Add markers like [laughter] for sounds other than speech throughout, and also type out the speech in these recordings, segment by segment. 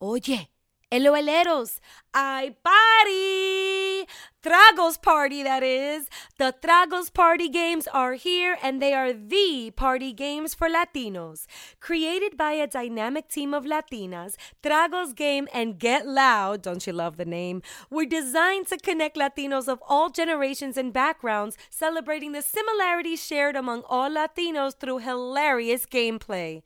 Oye, hello, LOLeros, I party! Tragos party, that is. The Tragos party games are here, and they are the party games for Latinos. Created by a dynamic team of Latinas, Tragos Game and Get Loud, don't you love the name, were designed to connect Latinos of all generations and backgrounds, celebrating the similarities shared among all Latinos through hilarious gameplay.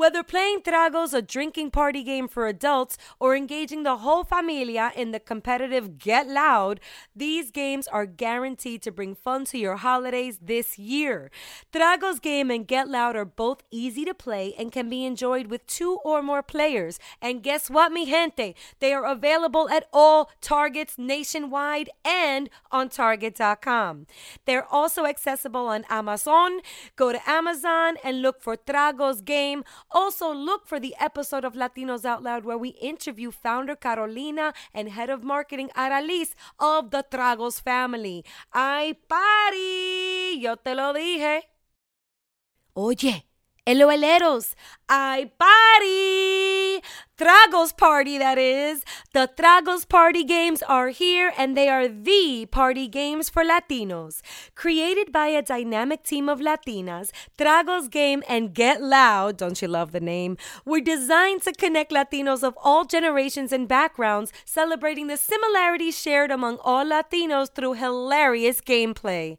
Whether playing Tragos, a drinking party game for adults, or engaging the whole familia in the competitive Get Loud, these games are guaranteed to bring fun to your holidays this year. Tragos Game and Get Loud are both easy to play and can be enjoyed with two or more players. And guess what, mi gente? They are available at all Targets nationwide and on Target.com. They're also accessible on Amazon. Go to Amazon and look for Tragos Game. Also, look for the episode of Latinos Out Loud where we interview founder Carolina and head of marketing Aralis of the Tragos family. ¡Ay, party! Yo te lo dije. Oye, LOLeros, ¡ay, party! Tragos party, that is. The Tragos party games are here, and they are the party games for Latinos. Created by a dynamic team of Latinas, Tragos Game and Get Loud, don't you love the name, were designed to connect Latinos of all generations and backgrounds, celebrating the similarities shared among all Latinos through hilarious gameplay.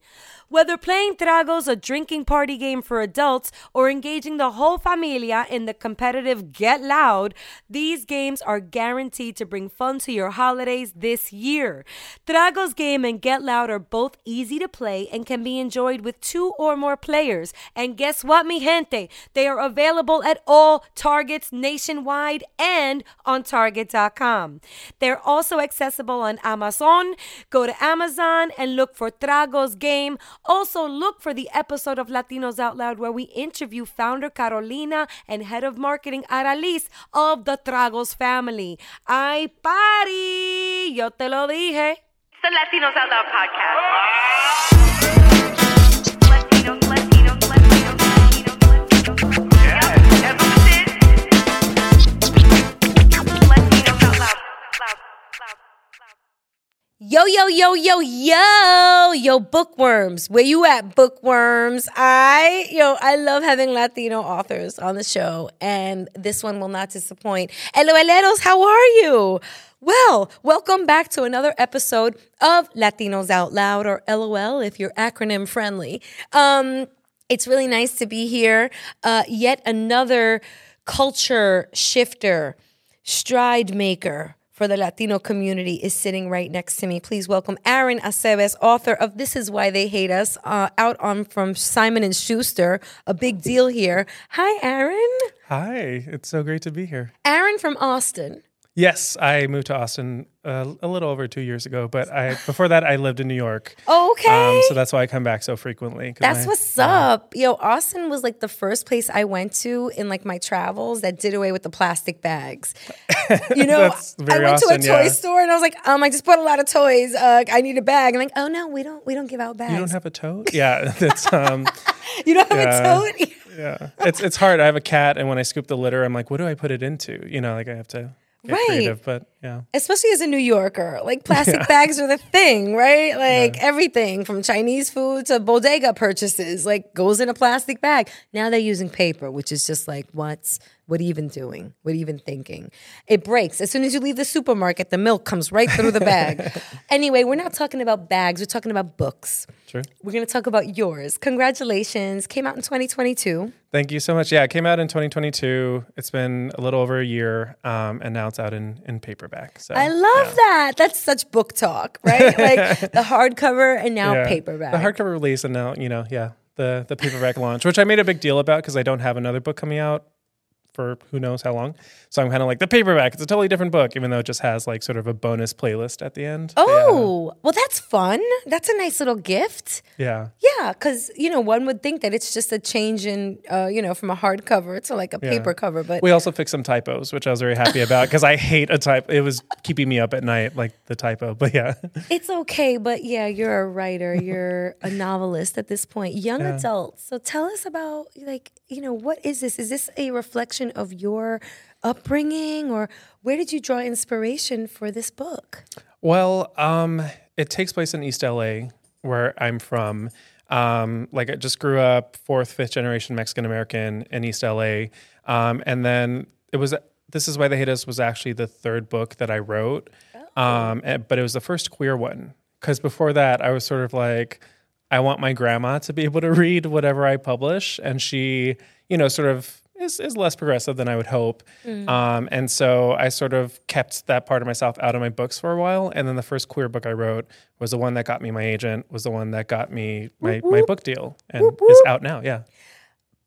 Whether playing Tragos, a drinking party game for adults, or engaging the whole familia in the competitive Get Loud, these games are guaranteed to bring fun to your holidays this year. Tragos Game and Get Loud are both easy to play and can be enjoyed with two or more players. And guess what, mi gente? They are available at all Targets nationwide and on Target.com. They're also accessible on Amazon. Go to Amazon and look for Tragos Game. Also, look for the episode of Latinos Out Loud where we interview founder Carolina and head of marketing Aralis of the Tragos family. ¡Ay, party! Yo te lo dije. It's the Latinos Out Loud podcast. Yo, yo, yo, yo, yo, yo, bookworms. Where you at, bookworms? I, yo, I love having Latino authors on the show, and this one will not disappoint. Hello, LOLeros, how are you? Well, welcome back to another episode of Latinos Out Loud, or LOL if you're acronym friendly. Um, it's really nice to be here. Uh, yet another culture shifter, stride maker for the Latino community is sitting right next to me. Please welcome Aaron Aceves, author of "This Is Why They Hate Us," uh, out on from Simon and Schuster. A big deal here. Hi, Aaron. Hi, it's so great to be here. Aaron from Austin. Yes, I moved to Austin uh, a little over two years ago, but I before that I lived in New York. Okay. Um, so that's why I come back so frequently. That's my- what's yeah. up. Yo, Austin was like the first place I went to in like my travels that did away with the plastic bags. [laughs] You know, That's I went to a toy yeah. store and I was like, um, I just bought a lot of toys. Uh, I need a bag. I'm like, oh no, we don't we don't give out bags. You don't have a tote? Yeah, it's um, You don't have Yeah. a tote? yeah, it's it's hard. I have a cat, and when I scoop the litter, I'm like, what do I put it into? You know, like I have to Right. creative. But yeah, especially as a New Yorker, like [laughs] plastic bags are the thing, right? Like everything from Chinese food to bodega purchases, like goes in a plastic bag. Now they're using paper, which is just like, what's what are you even doing? What are you even thinking? It breaks. As soon as you leave the supermarket, the milk comes right through the bag. [laughs] anyway, we're not talking about bags, we're talking about books. true. We're gonna talk about yours. Congratulations. Came out in 2022. Thank you so much. Yeah, it came out in 2022. It's been a little over a year, um, and now it's out in in paperback. So I love yeah. that. That's such book talk, right? [laughs] like the hardcover and now Yeah. paperback. The hardcover release and now, you know, yeah, the the paperback launch, which I made a big deal about because I don't have another book coming out for who knows how long. So I'm kind of like the paperback. It's a totally different book, even though it just has like sort of a bonus playlist at the end. Oh, well, that's fun. That's a nice little gift. yeah. Yeah, because you know one would think that it's just a change in, uh, you know, from a hardcover to like a Yeah. paper cover, but We also fixed some typos, which I was very happy about because I hate a type. It was keeping me up at night, like the typo. But yeah, [laughs] it's okay. But yeah, you're a writer, you're a novelist at this point, young Yeah. adult. So tell us about like, you know, what is this? Is this a reflection of your upbringing, or where did you draw inspiration for this book? Well, um, it takes place in East LA, where I'm from. Um, like I just grew up fourth, fifth generation Mexican American in East LA, um, and then it was. This is why they hate us was actually the third book that I wrote, um, and- but it was the first queer one because before that I was sort of like, I want my grandma to be able to read whatever I publish, and she, you know, sort of is, is less progressive than I would hope. Um, and so I sort of kept that part of myself out of my books for a while. And then the first queer book I wrote was the one that got me my agent, was the one that got me my, my book deal, and is out now. Yeah.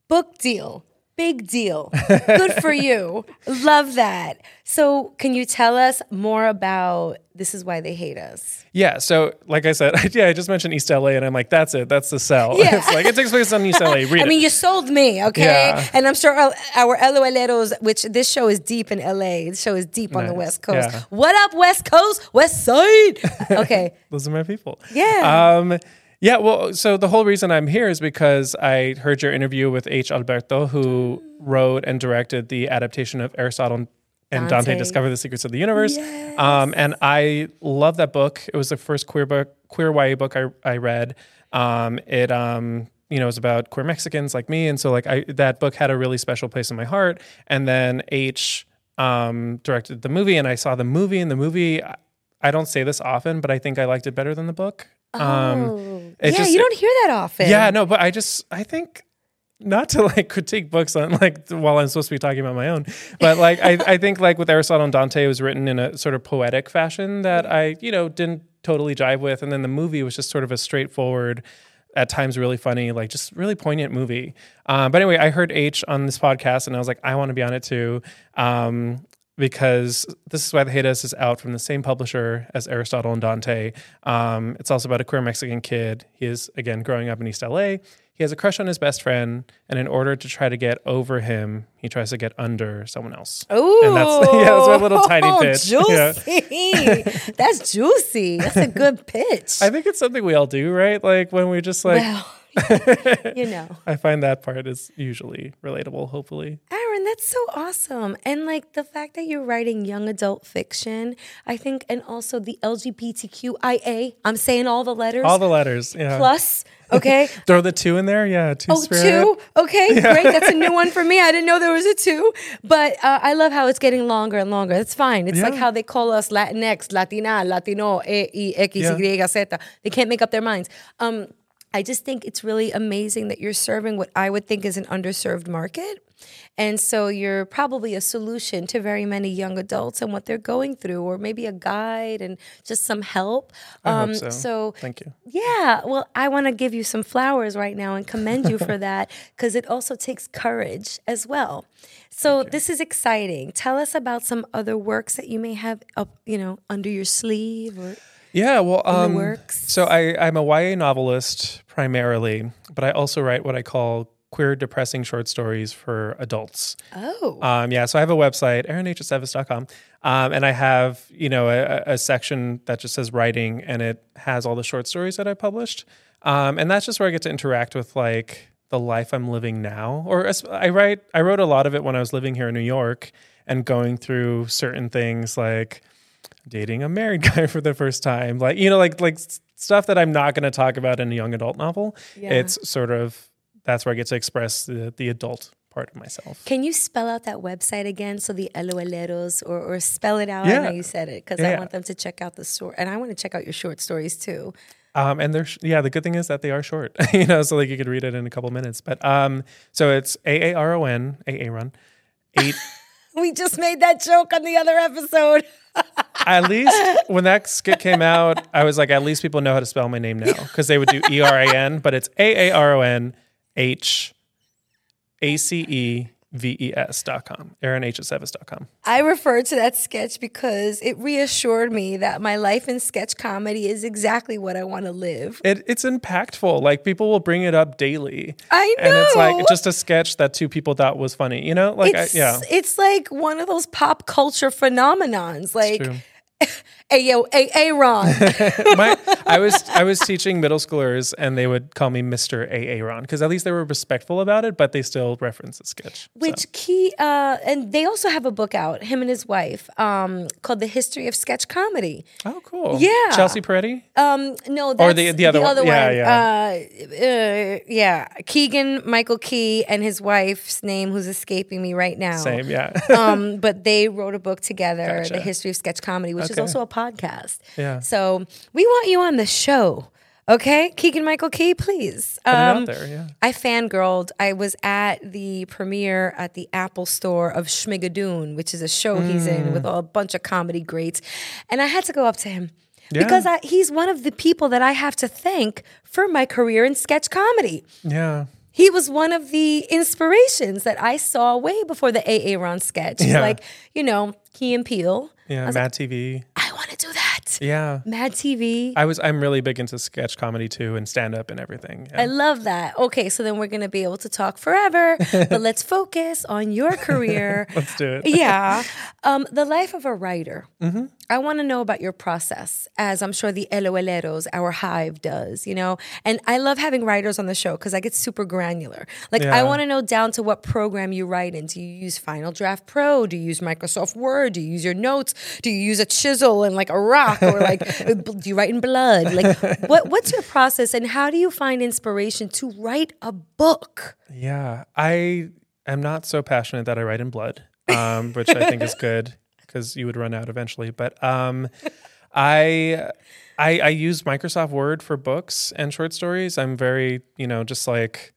Book deal. Big deal. [laughs] Good for you. Love that. So, can you tell us more about This Is Why They Hate Us? Yeah. So, like I said, [laughs] yeah, I just mentioned East LA, and I'm like, that's it. That's the sell. Yeah. [laughs] it's like it takes place on East LA. Read I it. mean, you sold me, okay? Yeah. And I'm sure our, our LOLeros, which this show is deep in LA, this show is deep on the West Coast. Yeah. What up, West Coast? West Side? Okay. Those are my people. Yeah. Um, yeah. Well, so the whole reason I'm here is because I heard your interview with Aitch Alberto, who wrote and directed the adaptation of Aristotle and Dante, Dante. Discover the Secrets of the Universe. Um, and I love that book. It was the first queer book, queer YA book I, I read. Um, it, um, you know, it was about queer Mexicans like me. And so like I, that book had a really special place in my heart. And then H, um, directed the movie and I saw the movie and the movie, I- I don't say this often, but I think I liked it better than the book. Oh. Yeah, just- you don't hear that often. Yeah, no, but I just I think not to like critique books on like while I'm supposed to be talking about my own, but like I, I think like with Aristotle and Dante it was written in a sort of poetic fashion that I you know didn't totally jive with, and then the movie was just sort of a straightforward. At times, really funny, like just really poignant movie. Um, but anyway, I heard Aitch on this podcast, and I was like, I want to be on it too. Um, because this is why the hate us is out from the same publisher as Aristotle and Dante. Um, it's also about a queer Mexican kid. He is again growing up in East LA. He has a crush on his best friend, and in order to try to get over him, he tries to get under someone else. oh And that's- [laughs] yeah, that's my little tiny [laughs] pitch. Yeah. Juicy. [laughs] That's juicy. That's a good pitch. I think it's something we all do, right? Like when we just like, well, you know. I find that part is usually relatable. Hopefully, That's so awesome. And like the fact that you're writing young adult fiction, I think, and also the LGBTQIA, I'm saying all the letters all the letters. Yeah, plus, [laughs] okay? throw the two in there. Yeah, two Oh, two? Okay, great. That's a new [laughs] one for me. I didn't know there was a two. But uh, I love how it's getting longer and longer. It's fine. It's like how they call us Latinx, Latina, Latino, E, I, X, Yeah. Y, Z. They can't make up their minds. Um, I just think it's really amazing that you're serving what I would think is an underserved market. And so you're probably a solution to very many young adults and what they're going through, or maybe a guide and just some help. Um, so. so Thank you. yeah, well, I want to give you some flowers right now and commend you for [laughs] that because it also takes courage as well. So this is exciting. Tell us about some other works that you may have up, you know, under your sleeve or Yeah, well, um, works? so I, I'm a YA novelist primarily, but I also write what I call queer depressing short stories for adults. oh, Um, yeah, so I have a website, aaronhaceves.com, um, and I have you know a, a section that just says writing, and it has all the short stories that I published, um, and that's just where I get to interact with like the life I'm living now. Or as- I write, I wrote a lot of it when I was living here in New York and going through certain things like dating a married [laughs] guy for the first time, like you know, like like stuff that I'm not going to talk about in a young adult novel. Yeah. It's sort of that's where I get to express the, the adult part of myself. can you spell out that website again? So the LOLeros or, or spell it out. I know you said it because I want them to check out the short, and I want to check out your short stories too. Um, and they're sh- yeah, the good thing is that they are short, [laughs] you know, so like you could read it in a couple minutes. But um, so it's A A R O N A A run eight. [laughs] We just made that joke on the other episode. [laughs] at least when that skit came out, I was like, at least people know how to spell my name now because they would do E R A N, but it's A A R O N H A C E V E S dot com. dot com. I refer to that sketch because it reassured me that my life in sketch comedy is exactly what I want to live. It, it's impactful. Like people will bring it up daily. I know. And it's like just a sketch that two people thought was funny, you know? Like, I, yeah. it's like one of those pop culture phenomenons. Like, true. Hey yo, hey, hey Ron. My, I was I was teaching middle schoolers, and they would call me Mister A. Ron because at least they were respectful about it, but they still reference the sketch. so. Which key uh and they also have a book out, him and his wife, um, called The History of Sketch Comedy. Oh, cool. Yeah. Chelsea Peretti. Um, no, that's the- the other one. Yeah, Uh, uh, yeah, Keegan Michael Key and his wife's name, who's escaping me right now. Same. Yeah. um, but they wrote a book together, Gotcha. The History of Sketch Comedy, which is also a podcast. Yeah. So we want you on the show. Okay, Keegan Michael Key, please. Put Um, out there. Yeah. I fangirled. I was at the premiere at the Apple Store of Schmigadoon, which is a show he's in Mm. with a bunch of comedy greats, and I had to go up to him Yeah. because I, he's one of the people that I have to thank for my career in sketch comedy. Yeah. He was one of the inspirations that I saw way before the AA Ron sketch. Yeah. Like, you know, Key and Peele. Yeah. Mad TV. I want to do that. Yeah. Mad TV. I was. I'm really big into sketch comedy too, and stand up and everything. Yeah. I love that. Okay, so then we're going to be able to talk forever, but [laughs] let's focus on your career. [laughs] Let's do it. [laughs] yeah. Um, the life of a writer. Mm-hmm. I want to know about your process, as I'm sure the LOLeros, our hive, does, you know? And I love having writers on the show because I get super granular. Like, I want to know down to what program you write in. Do you use Final Draft Pro? Do you use Microsoft Word? Do you use your notes? Do you use a chisel and like a rock? Or like, [laughs] do you write in blood? Like, what, what's your process and how do you find inspiration to write a book? Yeah, I am not so passionate that I write in blood, um, which I think is [laughs] good because you would run out eventually. But um, I, I I use Microsoft Word for books and short stories. I'm very you know just like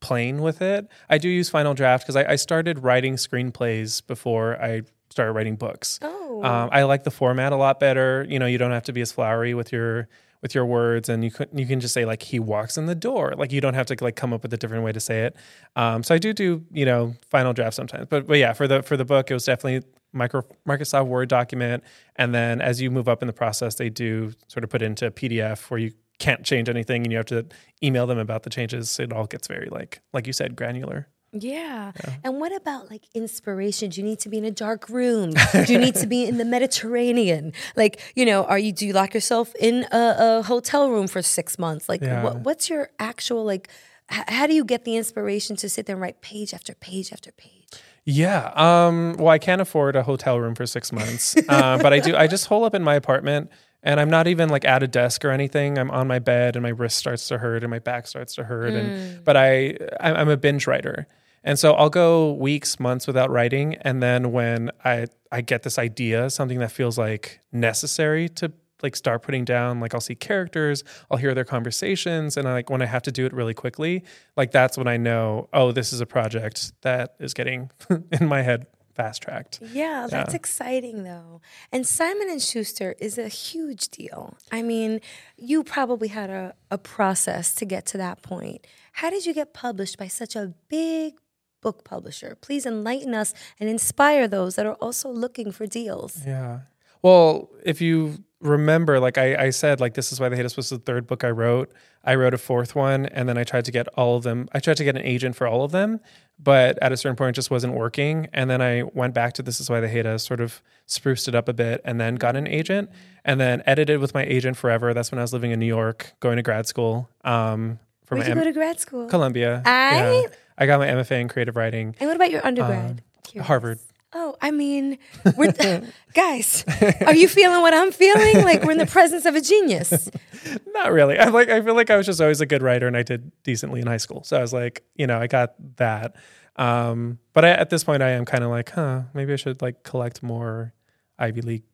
plain with it. I do use Final Draft because I, I started writing screenplays before I started writing books. Oh. Um, I like the format a lot better. You know, you don't have to be as flowery with your with your words, and you can you can just say like he walks in the door. Like you don't have to like come up with a different way to say it. Um, so I do do you know final draft sometimes, but but yeah, for the for the book, it was definitely micro Microsoft Word document, and then as you move up in the process, they do sort of put into a PDF where you can't change anything, and you have to email them about the changes. It all gets very like like you said granular. Yeah. And what about like inspiration? Do you need to be in a dark room? do you need to be in the Mediterranean? [laughs] Like, you know, are you do you lock yourself in a, a hotel room for six months? Like, Yeah. what, what's your actual like? H- how do you get the inspiration to sit there and write page after page after page? Yeah. Um, well, I can't afford a hotel room for six months, uh, but I do. I just hole up in my apartment, and I'm not even like at a desk or anything. I'm on my bed, and my wrist starts to hurt, and my back starts to hurt. And but I, I- I'm a binge writer, and so I'll go weeks, months without writing, and then when I I get this idea, something that feels like necessary to like start putting down like I'll see characters, I'll hear their conversations and I like when I have to do it really quickly, like that's when I know, oh, this is a project that is getting [laughs] in my head fast tracked. Yeah, that's Yeah. exciting though. And Simon and Schuster is a huge deal. I mean, you probably had a, a process to get to that point. How did you get published by such a big book publisher? Please enlighten us and inspire those that are also looking for deals. Yeah. Well, if you remember, like I, I said, like this is why they hate us was the third book I wrote. I wrote a fourth one, and then I tried to get all of them. I tried to get an agent for all of them, but at a certain point, it just wasn't working. And then I went back to this is why they hate us, sort of spruced it up a bit, and then got an agent, and then edited with my agent forever. That's when I was living in New York, going to grad school. Um, for Where'd you go to grad school? Columbia. I- Yeah. I got my MFA in creative writing. and what about your undergrad? Curious. Harvard. Oh, I mean, we're [laughs] guys, are you feeling what I'm feeling? Like we're in the presence of a genius. [laughs] Not really. I like. I feel like I was just always a good writer, and I did decently in high school. So I was like, you know, I got that. Um, but I, at this point, I am kind of like, huh, maybe I should like collect more Ivy League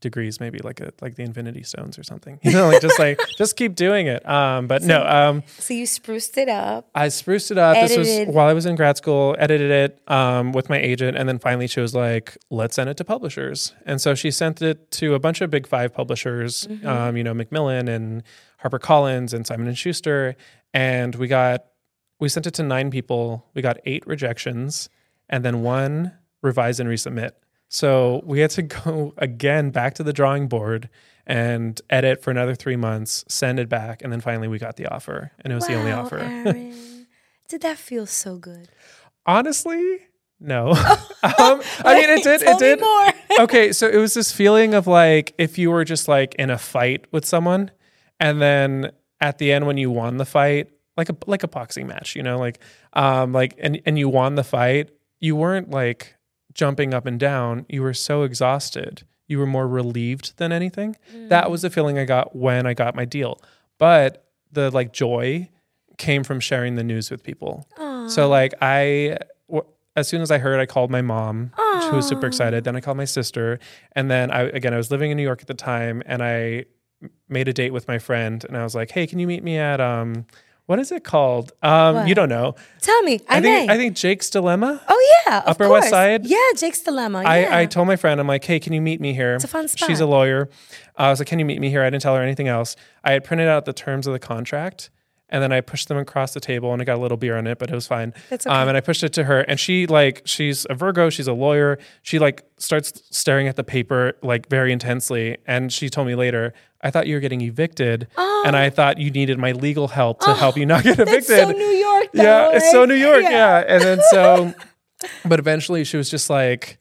degrees, maybe like a like the Infinity Stones or something. [laughs] You know, like just like just keep doing it. Um, but no, um, So you spruced it up. I spruced it up. This was while I was in grad school, edited it um, with my agent, and then finally she was like, let's send it to publishers. And so she sent it to a bunch of big five publishers, um, you know, Macmillan and HarperCollins and Simon and Schuster. And we got, we sent it to nine people. We got eight rejections and then one revise and resubmit. So we had to [laughs] go again back to the drawing board and edit for another three months, send it back, and then finally we got the offer. And it was the only offer. [laughs] Did that feel so good? Honestly, no. [laughs] um, I mean, it did. It did. More. okay, so it was this feeling of like if you were just like in a fight with someone, and then at the end when you won the fight, like a like a boxing match, you know, like um like and and you won the fight, you weren't like jumping up and down. You were so exhausted. You were more relieved than anything. That was the feeling I got when I got my deal. But the like joy came from sharing the news with people. So like I, w- as soon as I heard, I called my mom, who was super excited. Then I called my sister, and then I again I was living in New York at the time, and I made a date with my friend, and I was like, hey, can you meet me at um, what is it called? Um, you don't know. Tell me. I, I think may. I think Jake's Dilemma. oh yeah, of Upper West. Side? Yeah, Jake's dilemma. Yeah. I, I told my friend, I'm like, hey, can you meet me here? It's a fun spot. She's a lawyer. Uh, I was like, can you meet me here? I didn't tell her anything else. I had printed out the terms of the contract and then I pushed them across the table and it got a little beer on it, but it was fine. That's Um, and I pushed it to her and she like, she's a Virgo. She's a lawyer. She like starts staring at the paper like very intensely. And she told me later, I thought you were getting evicted and I thought you needed my legal help to help you not get evicted That's so New York. Though, yeah, it's so? New York. Yeah. And then so, [laughs] but eventually she was just like,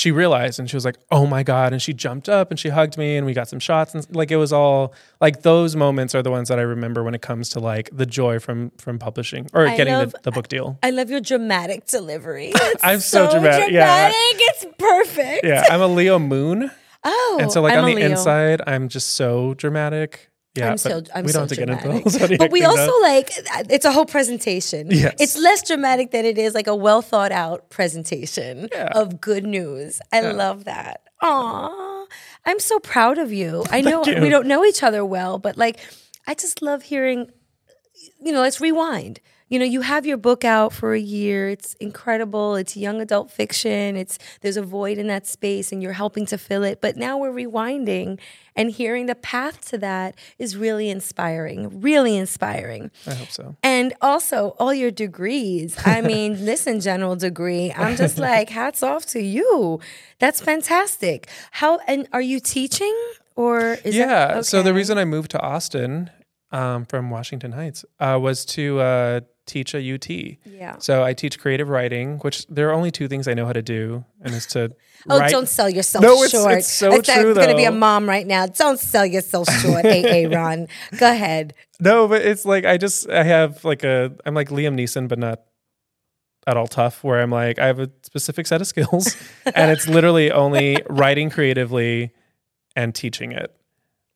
she realized and she was like, oh my God. And she jumped up and she hugged me and we got some shots. And like, it was all like those moments are the ones that I remember when it comes to like the joy from, from publishing or I getting love- the, the book deal. I love your dramatic delivery. [laughs] I'm so dramatic, yeah. It's perfect. Yeah. I'm a Leo moon. [laughs] Oh, And so like I'm on the Leo. inside, I'm just so dramatic. Yeah. I'm but so I'm we don't have to get into dramatic. zodiac But we also though. like uh, it's a whole presentation. [laughs] Yes. It's less dramatic than it is like a well thought out presentation Yeah. of good news. I love that. Aw. I'm so proud of you. I know you. we don't know each other well, but like I just love hearing you know, let's rewind. You know, you have your book out for a year. It's incredible. It's young adult fiction. It's there's a void in that space and you're helping to fill it. But now we're rewinding and hearing the path to that is really inspiring. Really inspiring. I hope so. And also all your degrees. I [laughs] mean, listen, general degree. I'm just [laughs] like, hats off to you. That's fantastic. How and are you teaching or is yeah. that So the reason I moved to Austin um, from Washington Heights uh, was to uh, teach a UT. Yeah. So I teach creative writing, which there are only two things I know how to do, and it's to Oh, write. don't sell yourself short. No, it's- short. it's so I'm going to be a mom right now. Don't sell yourself short, AA [laughs] Ron. Go ahead. No, but it's like I just I have like a I'm like Liam Neeson, but not at all tough. Where I'm like I have a specific set of skills, [laughs] and it's literally only writing creatively and teaching it.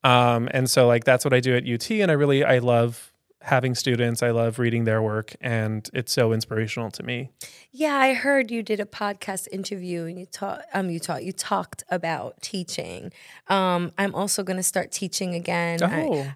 Um, and so like that's what I do at UT, and I really I love having students. I love reading their work, and it's so inspirational to me. Yeah, I heard you did a podcast interview and you taught um you taught you talked about teaching. Um I'm also going to start teaching again. Oh.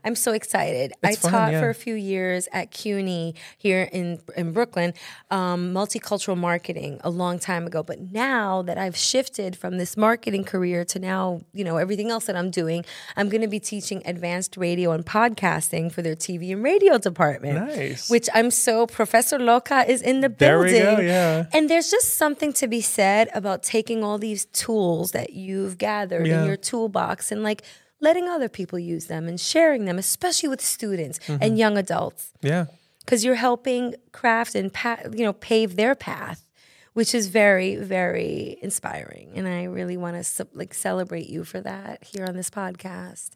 I, am so excited. I fun, taught yeah. for a few years at CUNY here in in Brooklyn, um multicultural marketing a long time ago, but now that I've shifted from this marketing career to now, you know, everything else that I'm doing, I'm going to be teaching advanced radio and podcasting for their TV and radio department. Nice. Which I'm so Professor Loca is in the There we building. go, yeah. And there's just something to be said about taking all these tools that you've gathered Yeah. in your toolbox and like letting other people use them and sharing them, especially with students Mm-hmm. and young adults, Yeah. because you're helping craft and pa- you know pave their path, which is very very inspiring. And I really want to like celebrate you for that here on this podcast.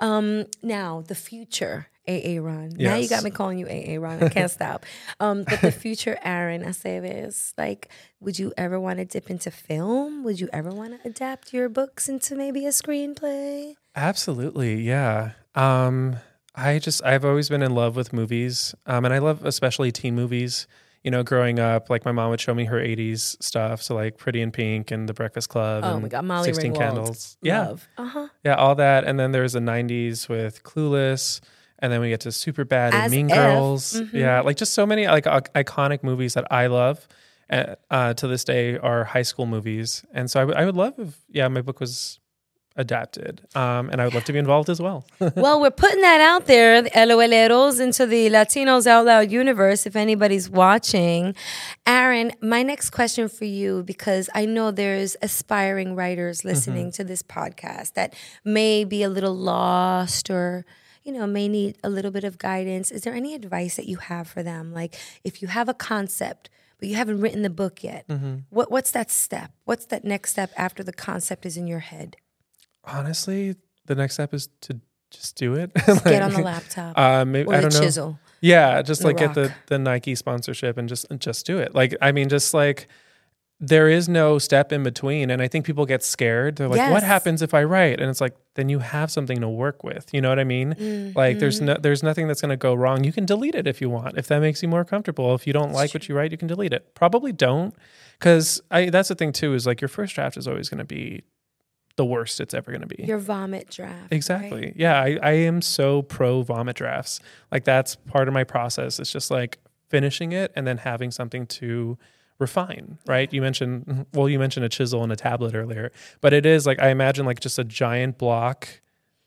Um, now the future. AA Ron. Now you got me calling you AA Ron. I can't [laughs] stop. Um, but the future Aaron Aceves, like, would you ever want to dip into film? Would you ever want to adapt your books into maybe a screenplay? Absolutely, yeah. Um, I just I've always been in love with movies, um, and I love especially teen movies. You know, growing up, like my mom would show me her '80s stuff, so like Pretty in Pink and The Breakfast Club. Oh and my God, Molly Sixteen Ringwald. Candles. Yeah, Uh huh. yeah, all that. And then there's the '90s with Clueless, and then we get to Super Bad and As Mean if. Girls. Mhm. Yeah, like just so many like i- iconic movies that I love. Uh, uh, to this day, are high school movies, and so I would- love if yeah, my book was adapted, um, and I would love to be involved as well. [laughs] well, we're putting that out there, the LOLeros, into the Latinos Out Loud universe, if anybody's watching. Aaron, my next question for you, because I know there's aspiring writers listening to this podcast that may be a little lost or you know, may need a little bit of guidance. Is there any advice that you have for them? Like, if you have a concept, but you haven't written the book yet. Mm-hmm. What what's that step? What's that next step after the concept is in your head? Honestly, the next step is to just do it. [laughs] Get on the laptop [laughs] Uh, maybe, or I don't know. chisel. Yeah, just like get the the Nike sponsorship and just just do it. Like I mean, just like there is no step in between, and I think people get scared. They're like, "What happens if I write?" And it's like, then you have something to work with. You know what I mean? Mm-hmm. Like there's no there's nothing that's going to go wrong. You can delete it if you want, if that makes you more comfortable. If you don't like what you write, you can delete it. Probably don't, because I that's the thing too is like your first draft is always going to be the worst it's ever going to be. Your vomit draft. right? Exactly. Yeah, I, I am so pro vomit drafts. Like that's part of my process. It's just like finishing it and then having something to refine, right? You mentioned mm-hmm, well, you mentioned a chisel and a tablet earlier, but it is like I imagine like just a giant block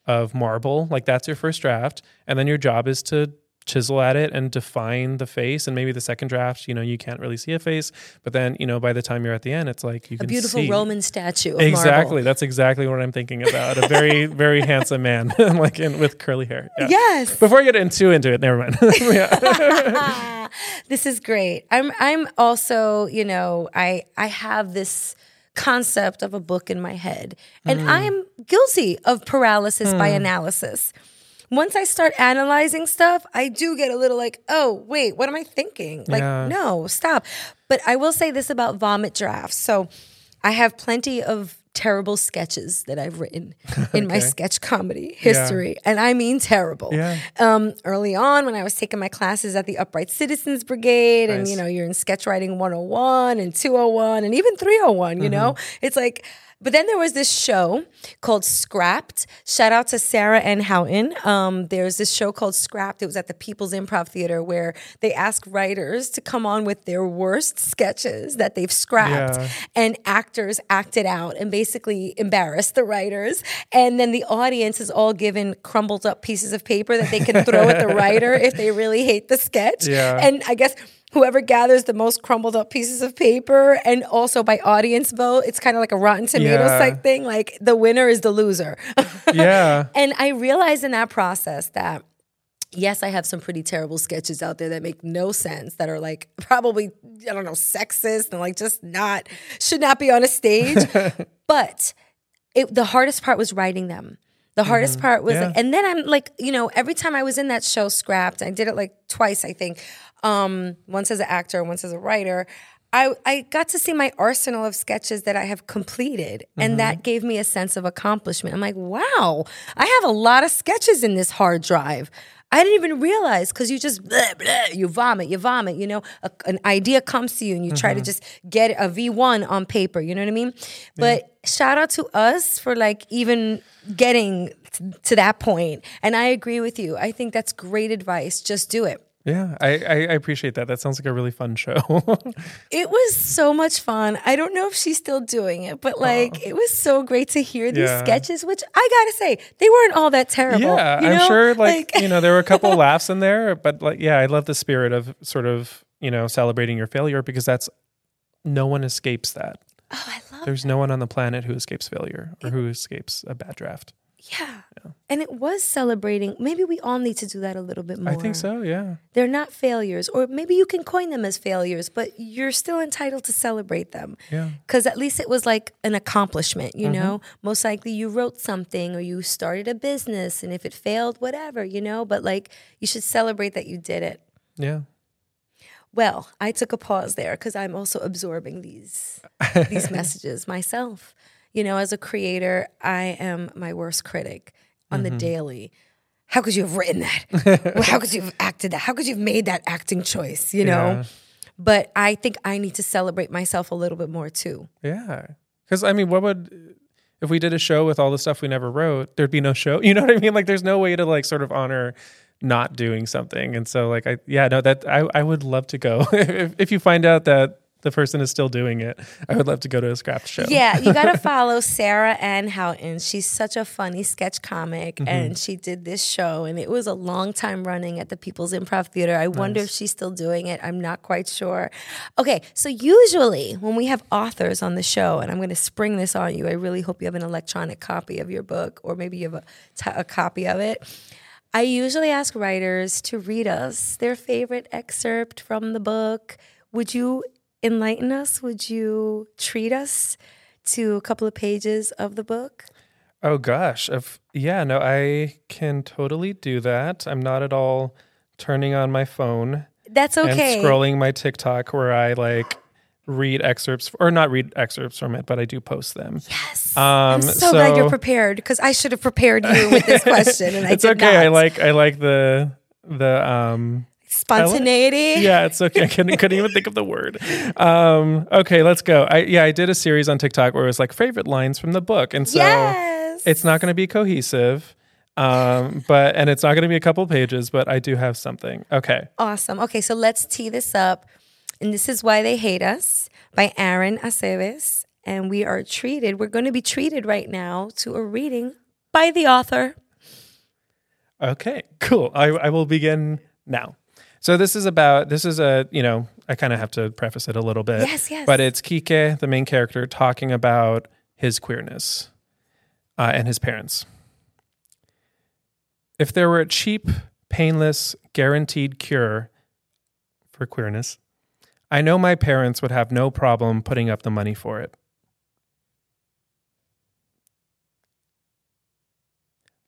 of marble. Like that's your first draft, and then your job is to chisel at it and define the face and maybe the second draft you know you can't really see a face but then you know by the time you're at the end it's like you can see A can beautiful see. Roman statue. Of Exactly. Marble. That's exactly what I'm thinking about. A very, [laughs] very handsome man, [laughs] like in, with curly hair. Yeah. Yes. Before I get in too into it, never mind. [laughs] this is great. I'm I'm also, you know, I I have this concept of a book in my head and Hmm. I am guilty of paralysis by analysis. Once I start analyzing stuff, I do get a little like, "Oh, wait, what am I thinking?" Like, Yeah. no, stop. But I will say this about vomit drafts. So, I have plenty of terrible sketches that I've written [laughs] in my sketch comedy history, and I mean terrible Yeah. um, early on when I was taking my classes at the Upright Citizens Brigade, and you know, you're in sketch writing 101 and 201 and even 301, you know? Mm-hmm. It's like, but then there was this show called Scrapped. Shout out to Sarah Ann Houghton. Um, there's this show called Scrapped. It was at the People's Improv Theater where they ask writers to come on with their worst sketches that they've scrapped Yeah. and actors acted out and basically embarrassed the writers. And then the audience is all given crumbled up pieces of paper that they can throw at the [laughs] writer if they really hate the sketch. Yeah. And I guess whoever gathers the most crumbled up pieces of paper and also by audience vote, it's kind of like a Rotten Tomatoes Yeah. type thing. Like the winner is the loser. [laughs] yeah. And I realized in that process that yes, I have some pretty terrible sketches out there that make no sense, that are like probably, I don't know, sexist and like just not, should not be on a stage. [laughs] but it, the hardest part was writing them. The hardest mm-hmm. part was Yeah. like, and then I'm like, you know, every time I was in that show, Scrapped, I did it like twice, I think, um, once as an actor, once as a writer. I, I got to see my arsenal of sketches that I have completed, and that gave me a sense of accomplishment. I'm like, wow, I have a lot of sketches in this hard drive. I didn't even realize because you just blah, blah, you vomit, you vomit. You know, a, an idea comes to you, and you try to just get a V1 on paper. You know what I mean? But shout out to us for like even getting t- to that point. And I agree with you. I think that's great advice. Just do it. Yeah. I, I, I appreciate that. That sounds like a really fun show. [laughs] It was so much fun. I don't know if she's still doing it, but like it was so great to hear these Yeah. sketches, which I gotta say, they weren't all that terrible. yeah. you I'm know? sure [laughs] like, you know, there were a couple [laughs] laughs in there, but like, yeah, I love the spirit of sort of, you know, celebrating your failure because that's no one escapes that. oh, I love There's no one on the planet who escapes failure or who escapes a bad draft. Yeah. And it was celebrating. Maybe we all need to do that a little bit more. I think so. Yeah. They're not failures, or maybe you can coin them as failures, but you're still entitled to celebrate them. Yeah. Because at least it was like an accomplishment, you know? Mm-hmm. Most likely you wrote something or you started a business, and if it failed, whatever, you know? But like you should celebrate that you did it. Yeah. Well, I took a pause there because I'm also absorbing these these [laughs] messages myself. You know, as a creator, I am my worst critic on the mm-hmm. daily. How could you have written that? [laughs] Well, How could you have acted that? How could you have made that acting choice? You know. Yeah. But I think I need to celebrate myself a little bit more too. Yeah. Because, I mean, what would, if we did a show with all the stuff we never wrote, there'd be no show. [laughs] You know what I mean? Like, there's no way to, like, sort of honor not doing something. And so, like, I, yeah, no, that, I, I would love to go. [laughs] if, if you find out that the person is still doing it, I would love to go to a scrap show. Yeah, you got to [laughs] follow Sarah Ann Houghton. She's such a funny sketch comic, Mm-hmm. and she did this show, and it was a long time running at the People's Improv Theater. I wonder if she's still doing it. I'm not quite sure. Okay, so usually when we have authors on the show, and I'm going to spring this on you, I really hope you have an electronic copy of your book, or maybe you have a, t- a copy of it. I usually ask writers to read us their favorite excerpt from the book. Would you enlighten us? Would you treat us to a couple of pages of the book? Oh gosh, if yeah, no, I can totally do that. I'm not at all turning on my phone That's okay. and scrolling my TikTok where I like read excerpts or not read excerpts from it, but I do post them. Yes. Um, I'm so, glad you're prepared because I should have prepared you with this [laughs] question, and I it's did okay. I like I like the the um spontaneity. yeah, it's okay. I couldn't, couldn't even think of the word. Um, okay, let's go. I yeah, I did a series on TikTok where it was like favorite lines from the book, and so yes. it's not going to be cohesive, um, but and it's not going to be a couple pages, but I do have something. Okay, Awesome. Okay, so let's tee this up. And this is Why They Hate Us by Aaron Aceves. And we are treated, we're going to be treated right now to a reading by the author. okay, cool. I I will begin now. So this is about this is a you know I kind of have to preface it a little bit. Yes, yes. But it's Quique, the main character, talking about his queerness uh, and his parents. If there were a cheap, painless, guaranteed cure for queerness, I know my parents would have no problem putting up the money for it.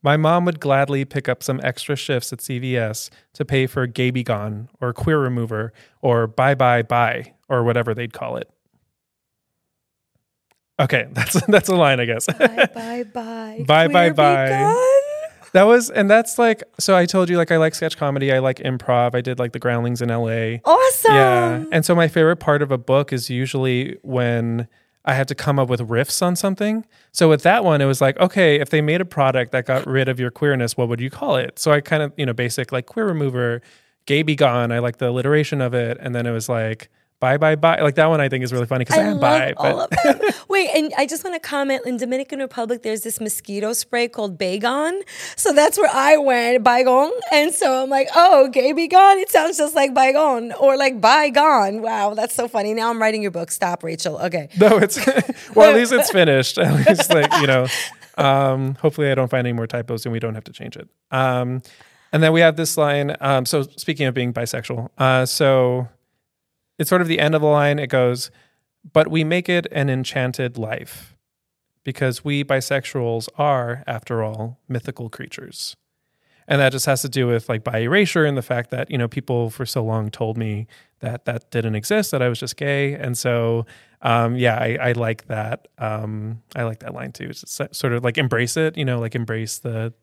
My mom would gladly pick up some extra shifts at CVS to pay for Gay Be Gone or Queer Remover or Bye Bye Bye or whatever they'd call it. Okay, [laughs] that's that's a line, I guess. Bye, bye, [laughs] bye. Bye, bye, bye. that was, and that's like, so I told you, like, I like sketch comedy, I like improv, I did like the Groundlings in LA. Awesome. Yeah. And so my favorite part of a book is usually when I have to come up with riffs on something. So with that one, it was like, okay, if they made a product that got rid of your queerness, what would you call it? So I kind of, you know, basic like queer remover, gay be gone. I like the alliteration of it. And then it was like, bye, bye, bye. Like that one I think is really funny because I, I bye. all But of them. [laughs] Wait, and I just want to comment in Dominican Republic, there's this mosquito spray called Baygon. So that's where I went, Baygon. And so I'm like, oh, gay be gone. It sounds just like Baygon or like Bygone. Wow, that's so funny. Now I'm writing your book. Stop, Rachel. Okay. no, it's, [laughs] well, at least it's [laughs] finished. At least like, you know, um, hopefully I don't find any more typos and we don't have to change it. Um, and then we have this line. Um, so speaking of being bisexual, uh, so it's sort of the end of the line. It goes, but we make it an enchanted life because we bisexuals are, after all, mythical creatures. And that just has to do with like bi erasure and the fact that, you know, people for so long told me that that didn't exist, that I was just gay. And so, um, yeah, I, I like that. Um, I like that line too. It's sort of like embrace it, you know, like embrace the,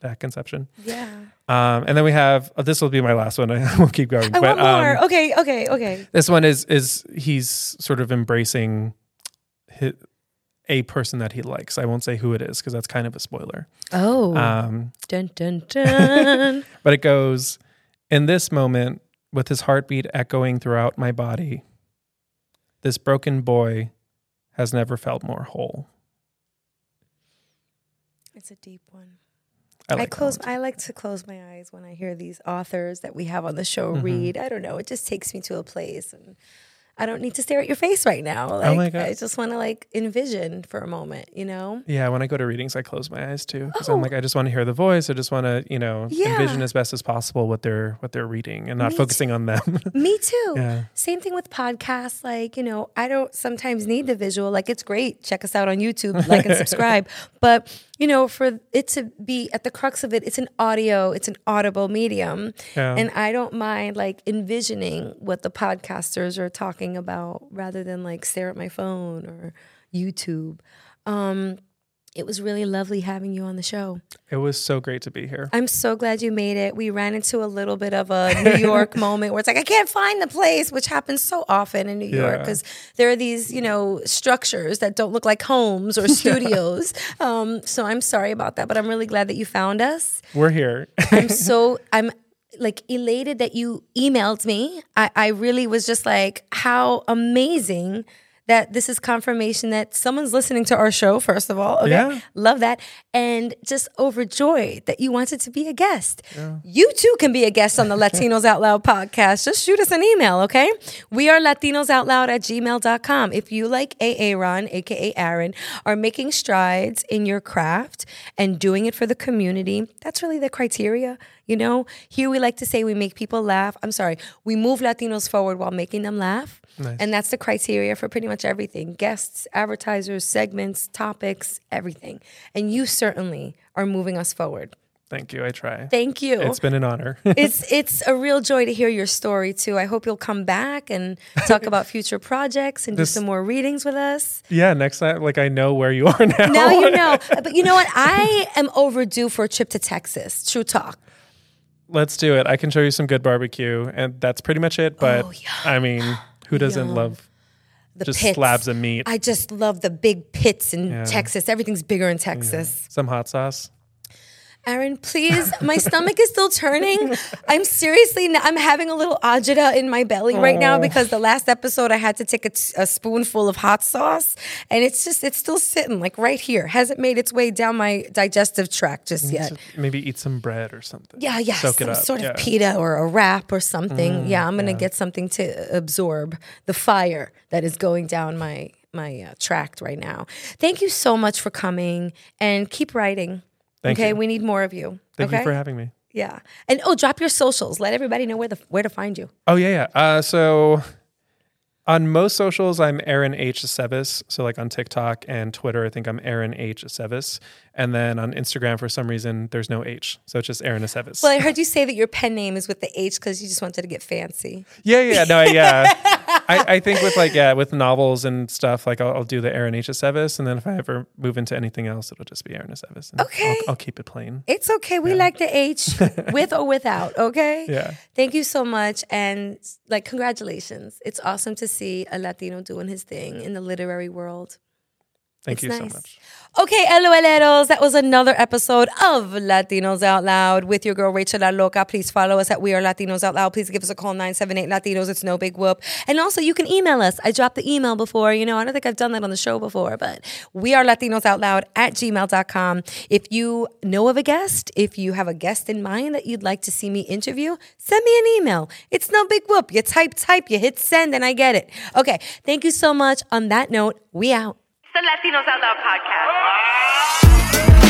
that conception. Yeah. Um, and then we have, oh, this will be my last one. [laughs] I will keep going. I but, want more. um, okay, okay, okay. this one is is he's sort of embracing hi a person that he likes. I won't say who it is because that's kind of a spoiler. Oh. Um, dun, dun, dun. [laughs] but it goes in this moment with his heartbeat echoing throughout my body. This broken boy has never felt more whole. it's a deep one. I, I, like that close. I like to close my eyes when I hear these authors that we have on the show Mhm. read. I don't know. It just takes me to a place, and I don't need to stare at your face right now. Like, Oh my God. I just want to like envision for a moment. You know? Yeah, when I go to readings, I close my eyes too because Oh. I'm like, I just want to hear the voice. I just want to, you know, Yeah. envision as best as possible what they're what they're reading and not Me focusing on them. [laughs] Me too. yeah. Same thing with podcasts. Like, you know, I don't sometimes need the visual. Like, it's great. Check us out on YouTube, like and [laughs] subscribe. But, you know, for it to be at the crux of it, it's an audio, it's an audible medium. Yeah. And I don't mind like envisioning what the podcasters are talking about rather than like stare at my phone or YouTube. Um, it was really lovely having you on the show. It was so great to be here. I'm so glad you made it. We ran into a little bit of a New York [laughs] moment where it's like, I can't find the place, which happens so often in New York because there are these, you know, structures that don't look like homes or [laughs] studios. um, so I'm sorry about that, but I'm really glad that you found us. We're here. I'm [laughs] so, I'm like elated that you emailed me. I, I really was just like, how amazing that this is confirmation that someone's listening to our show, first of all. Okay. Yeah. Love that. And just overjoyed that you wanted to be a guest. You too can be a guest on the [laughs] Latinos Out Loud podcast. Just shoot us an email, okay? We are latinosoutloud at gmail.com. If you, like AA Ron, aka Aaron, are making strides in your craft and doing it for the community, that's really the criteria. You know, here we like to say we make people laugh. I'm sorry, we move Latinos forward while making them laugh. Nice. And that's the criteria for pretty much everything guests, advertisers, segments, topics, everything. And you certainly are moving us forward. Thank you. I try. Thank you. It's been an honor. [laughs] it's it's a real joy to hear your story too. I hope you'll come back and talk [laughs] about future projects and do some more readings with us. yeah, next time, like I know where you are [laughs] now. Now you know. But you know what? I am overdue for a trip to Texas. True talk. Let's do it. I can show you some good barbecue, and that's pretty much it. But Oh, yeah. I mean, who doesn't love The just pits. slabs of meat? I just love the big pits in Yeah. Texas. Everything's bigger in Texas. some hot sauce. Aaron, please. My stomach is still turning. I'm seriously, I'm having a little agita in my belly right now Oh. because the last episode I had to take a, t- a spoonful of hot sauce and it's just, it's still sitting like right here. Hasn't made its way down my digestive tract just yet. Maybe eat some bread or something. Yeah, yeah, Soak it some up, sort of yeah. Mm, pita or a wrap or something. yeah, I'm gonna get something to absorb the fire that is going down my my uh, tract right now. Thank you so much for coming and keep writing. Thank okay, you. we need more of you. Thank okay, you for having me. yeah, and oh, drop your socials. Let everybody know where the where to find you. Oh yeah, yeah. Uh, so on most socials, I'm Aaron H Aceves. So like on TikTok and Twitter, I think I'm Aaron H Aceves. And then on Instagram, for some reason, there's no H, so it's just Aaron Aceves. Well, I heard you say that your pen name is with the H because you just wanted to get fancy. yeah, yeah, no, yeah. [laughs] I, I think with like yeah, with novels and stuff, like I'll, I'll do the Aaron H Aceves, and then if I ever move into anything else, it'll just be Aaron Aceves. and Okay. I'll, I'll keep it plain. It's okay. We like the H [laughs] with or without. Okay. Yeah. Thank you so much. And like, congratulations. It's awesome to see a Latino doing his thing in the literary world. Thank It's you nice. so much. Okay, LOLeros, that was another episode of Latinos Out Loud with your girl Rachel La Loca. Please follow us at We Are Latinos Out Loud. Please give us a call, 978 Latinos. It's no big whoop. And also, you can email us. I dropped the email before. You know, I don't think I've done that on the show before, but we are Latinos Out Loud at gmail.com. If you know of a guest, if you have a guest in mind that you'd like to see me interview, send me an email. It's no big whoop. You type, type, you hit send, and I get it. Okay, thank you so much. On that note, we out the Latinos Out Loud podcast.